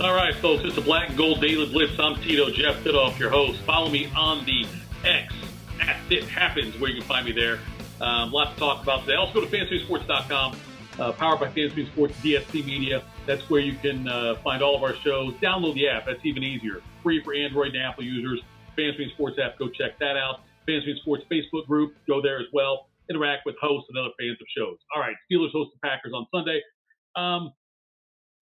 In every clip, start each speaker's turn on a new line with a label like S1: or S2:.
S1: All right, folks, it's a Black and Gold Daily Blitz. I'm Tito Jeff Thitoff, your host. Follow me on the X at ThitHappens, where you can find me there. Um, lots to talk about today. Also, go to FanstreamSports.com, uh, powered by FanStream Sports DSP Media. That's where you can uh, find all of our shows. Download the app. That's even easier. Free for Android and Apple users. FanStream Sports app. Go check that out. FanStream Sports Facebook group. Go there as well. Interact with hosts and other fans of shows. All right, Steelers host the Packers on Sunday. Um,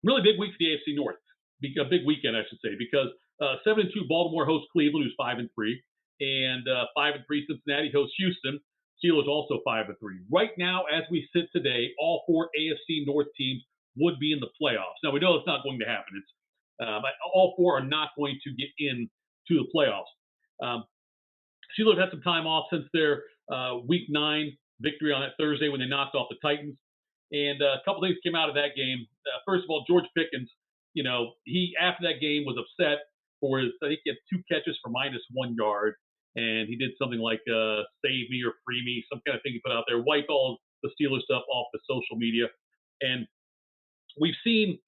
S1: really big week for the AFC North. A big weekend, I should say, because uh, seven and two Baltimore hosts Cleveland, who's five and three, and uh, five and three Cincinnati hosts Houston. Steelers also five and three. Right now, as we sit today, all four AFC North teams would be in the playoffs. Now we know it's not going to happen. It's um, all four are not going to get in to the playoffs. Um, Steelers had some time off since their uh, Week Nine victory on that Thursday when they knocked off the Titans, and uh, a couple things came out of that game. Uh, first of all, George Pickens, you know, he after that game was upset for his. I think he had two catches for minus one yard, and he did something like uh, "save me" or "free me," some kind of thing he put out there. Wiped all the Steelers stuff off the social media, and we've seen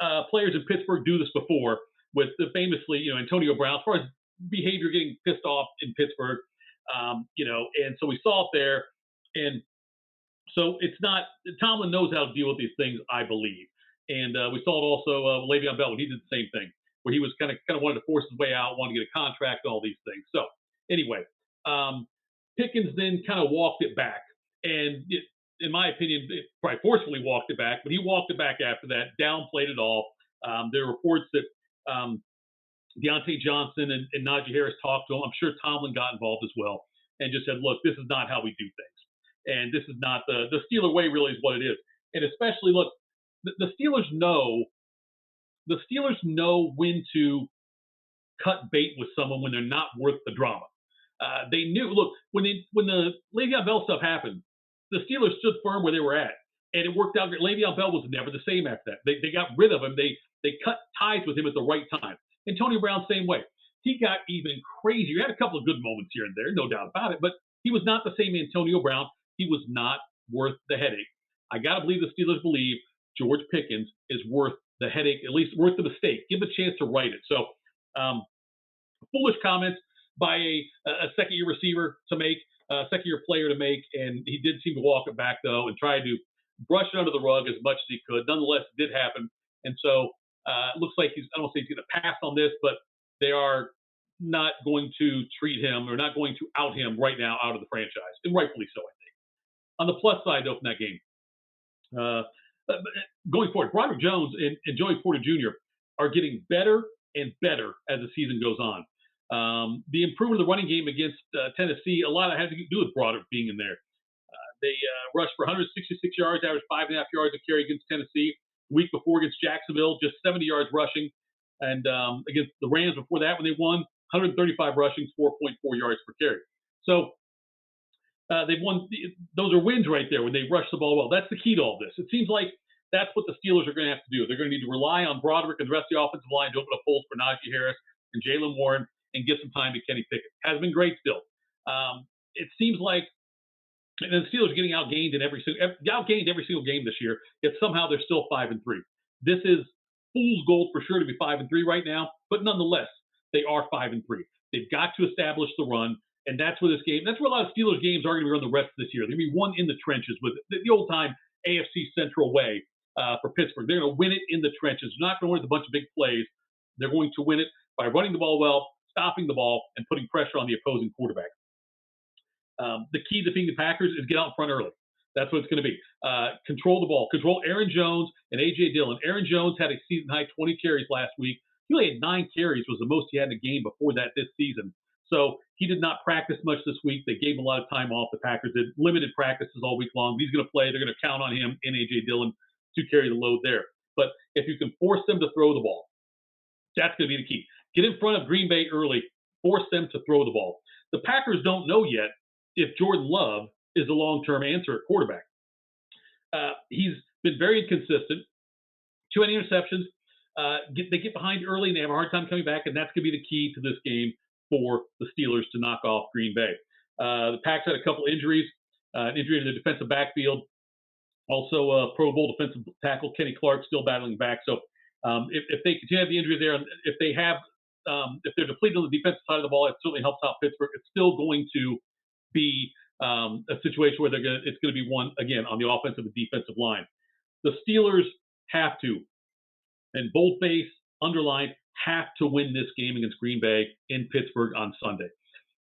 S1: uh, players in Pittsburgh do this before with the famously, you know, Antonio Brown, as far as behavior getting pissed off in Pittsburgh, um, you know, and so we saw it there. And so it's not, Tomlin knows how to deal with these things, I believe. And uh, we saw it also, uh, Le'Veon Bell, when he did the same thing, where he was kind of kind of wanted to force his way out, wanted to get a contract, all these things. So anyway, um, Pickens then kind of walked it back. And it, in my opinion, probably forcefully walked it back, but he walked it back after that, downplayed it all. Um, there are reports that um, Diontae Johnson and, and Najee Harris talked to him. I'm sure Tomlin got involved as well and just said, look, this is not how we do things. And this is not the, the Steeler way, really, is what it is. And especially, look, the, Steelers know the Steelers know when to cut bait with someone when they're not worth the drama. Uh, they knew. Look, when they when the Le'Veon Bell stuff happened, the Steelers stood firm where they were at, and it worked out. Le'Veon Bell was never the same after that. They, they got rid of him. They they cut ties with him at the right time. Antonio Brown, same way. He got even crazier. He had a couple of good moments here and there, no doubt about it, but he was not the same Antonio Brown. He was not worth the headache. I got to believe the Steelers believe George Pickens is worth the headache, at least worth the mistake. Give a chance to write it. So, um, foolish comments by a, a second year receiver to make, a second year player to make, and he did seem to walk it back though and try to brush it under the rug as much as he could. Nonetheless, it did happen, and so uh, it looks like he's I don't say he's going to pass on this, but they are not going to treat him or not going to out him right now out of the franchise, and rightfully so, I think. On the plus side, though, from that game, uh, uh going forward, Broderick Jones and, and Joey Porter Jr. are getting better and better as the season goes on. Um, the improvement of the running game against uh, Tennessee, a lot of had to do with Broderick being in there. Uh, they uh, rushed for 166 yards, averaged five and a half yards a carry against Tennessee week before against Jacksonville, just 70 yards rushing. And um, against the Rams before that, when they won, 135 rushing, 4.4 yards per carry. So uh, they've won. Those are wins right there when they rush the ball well. That's the key to all this. It seems like that's what the Steelers are going to have to do. They're going to need to rely on Broderick and the rest of the offensive line to open up holes for Najee Harris and Jaylen Warren and get some time to Kenny Pickett. Has been great still. Um, it seems like and the Steelers are getting outgained in every outgained every single game this year. Yet somehow they're still five and three. This is fool's gold for sure to be five and three right now. But nonetheless, they are five and three. They've got to establish the run, and that's where this game. That's where a lot of Steelers games are going to be run the rest of this year. They're going to be one in the trenches with the, the old time AFC Central way uh, for Pittsburgh. They're going to win it in the trenches. They're not going to win it with a bunch of big plays. They're going to win it by running the ball well, stopping the ball, and putting pressure on the opposing quarterback. Um, the key to beating the Packers is get out in front early. That's what it's going to be. Uh, control the ball. Control Aaron Jones and A.J. Dillon. Aaron Jones had a season high 20 carries last week. He only had nine carries, was the most he had in a game before that this season. So he did not practice much this week. They gave him a lot of time off. The Packers did limited practices all week long. He's going to play. They're going to count on him and A.J. Dillon to carry the load there. But if you can force them to throw the ball, that's going to be the key. Get in front of Green Bay early, force them to throw the ball. The Packers don't know yet if Jordan Love is a long-term answer at quarterback. Uh, he's been very inconsistent. Too many interceptions. Uh, get, they get behind early and they have a hard time coming back, and that's going to be the key to this game for the Steelers to knock off Green Bay. Uh, the Packs had a couple injuries, uh, an injury to the defensive backfield. Also, uh, Pro Bowl defensive tackle Kenny Clark still battling back. So Um, if, if they continue to have the injury there, and if they have, um, if they're depleted on the defensive side of the ball, it certainly helps out Pittsburgh. It's still going to be um, a situation where they're gonna, it's going to be one again on the offensive and defensive line. The Steelers have to, and boldface, underline, have to win this game against Green Bay in Pittsburgh on Sunday.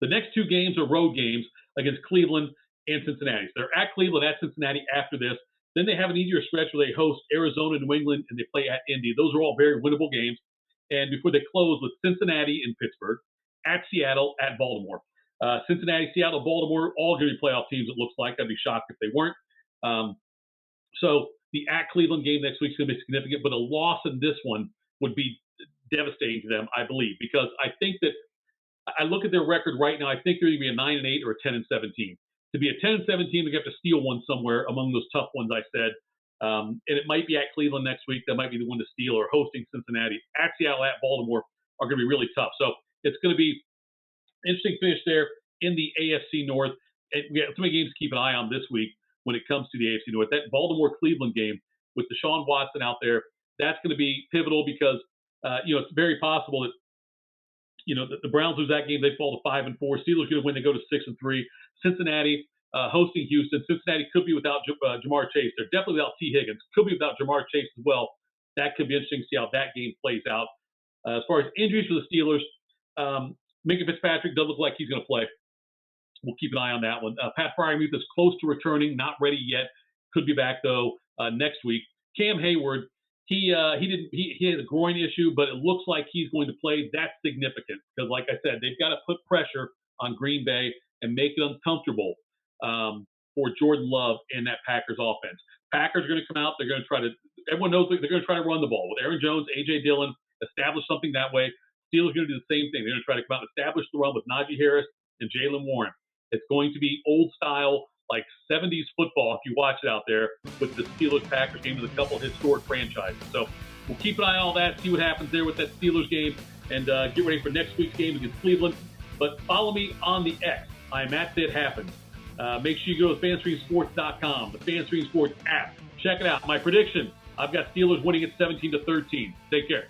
S1: The next two games are road games against Cleveland and Cincinnati. So they're at Cleveland, at Cincinnati after this. Then they have an easier stretch where they host Arizona, New England, and they play at Indy. Those are all very winnable games. And before they close with Cincinnati and Pittsburgh, at Seattle, at Baltimore. Uh, Cincinnati, Seattle, Baltimore, all going to be playoff teams, it looks like. I'd be shocked if they weren't. Um, so the at Cleveland game next week is going to be significant, but a loss in this one would be devastating to them, I believe, because I think that I look at their record right now. I think they're going to be a nine and eight or a ten and seventeen. To be a ten and seventeen, to have to steal one somewhere among those tough ones I said. Um, and it might be at Cleveland next week. That might be the one to steal, or hosting Cincinnati. At Seattle, at Baltimore are going to be really tough. So it's going to be interesting finish there in the AFC North. And we have so many games to keep an eye on this week when it comes to the AFC North. That Baltimore Cleveland game with Deshaun Watson out there, that's going to be pivotal because uh, you know it's very possible that you know the, the, Browns lose that game, they fall to five and four. Steelers going to win, they go to six and three. Cincinnati uh, hosting Houston. Cincinnati could be without J- uh, Ja'Marr Chase. They're definitely without Tee Higgins. Could be without Ja'Marr Chase as well. That could be interesting to see how that game plays out. Uh, as far as injuries for the Steelers, um, Minkah Fitzpatrick does look like he's going to play. We'll keep an eye on that one. Uh, Pat Freiermuth is close to returning, not ready yet. Could be back though uh, next week. Cam Heyward, he uh, he didn't he, he had a groin issue, but it looks like he's going to play. That's significant because, like I said, they've got to put pressure on Green Bay and make it uncomfortable um, for Jordan Love in that Packers offense. Packers are going to come out. They're going to try to. Everyone knows they're going to try to run the ball with Aaron Jones, AJ Dillon, establish something that way. Steelers are going to do the same thing. They're going to try to come out and establish the run with Najee Harris and Jaylen Warren. It's going to be old style, like 70s football if you watch it out there with the Steelers Packers game with a couple historic franchises. So we'll keep an eye on all that, see what happens there with that Steelers game, and uh, get ready for next week's game against Cleveland. But follow me on the X. I'm at ThitHappens. Uh, make sure you go to FanstreamSports.com, the FanStream Sports app. Check it out. My prediction: I've got Steelers winning at 17 to 13. Take care.